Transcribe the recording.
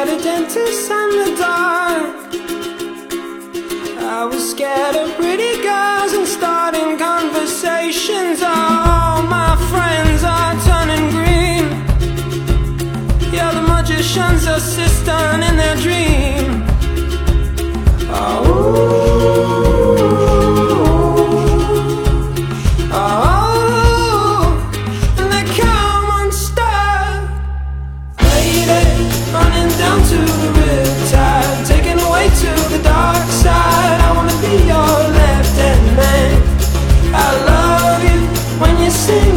at a dentist and the dark I was scared of pretty girls and starting conversations. All my friends are turning green. You're the magician's assistant in their dream. Oh.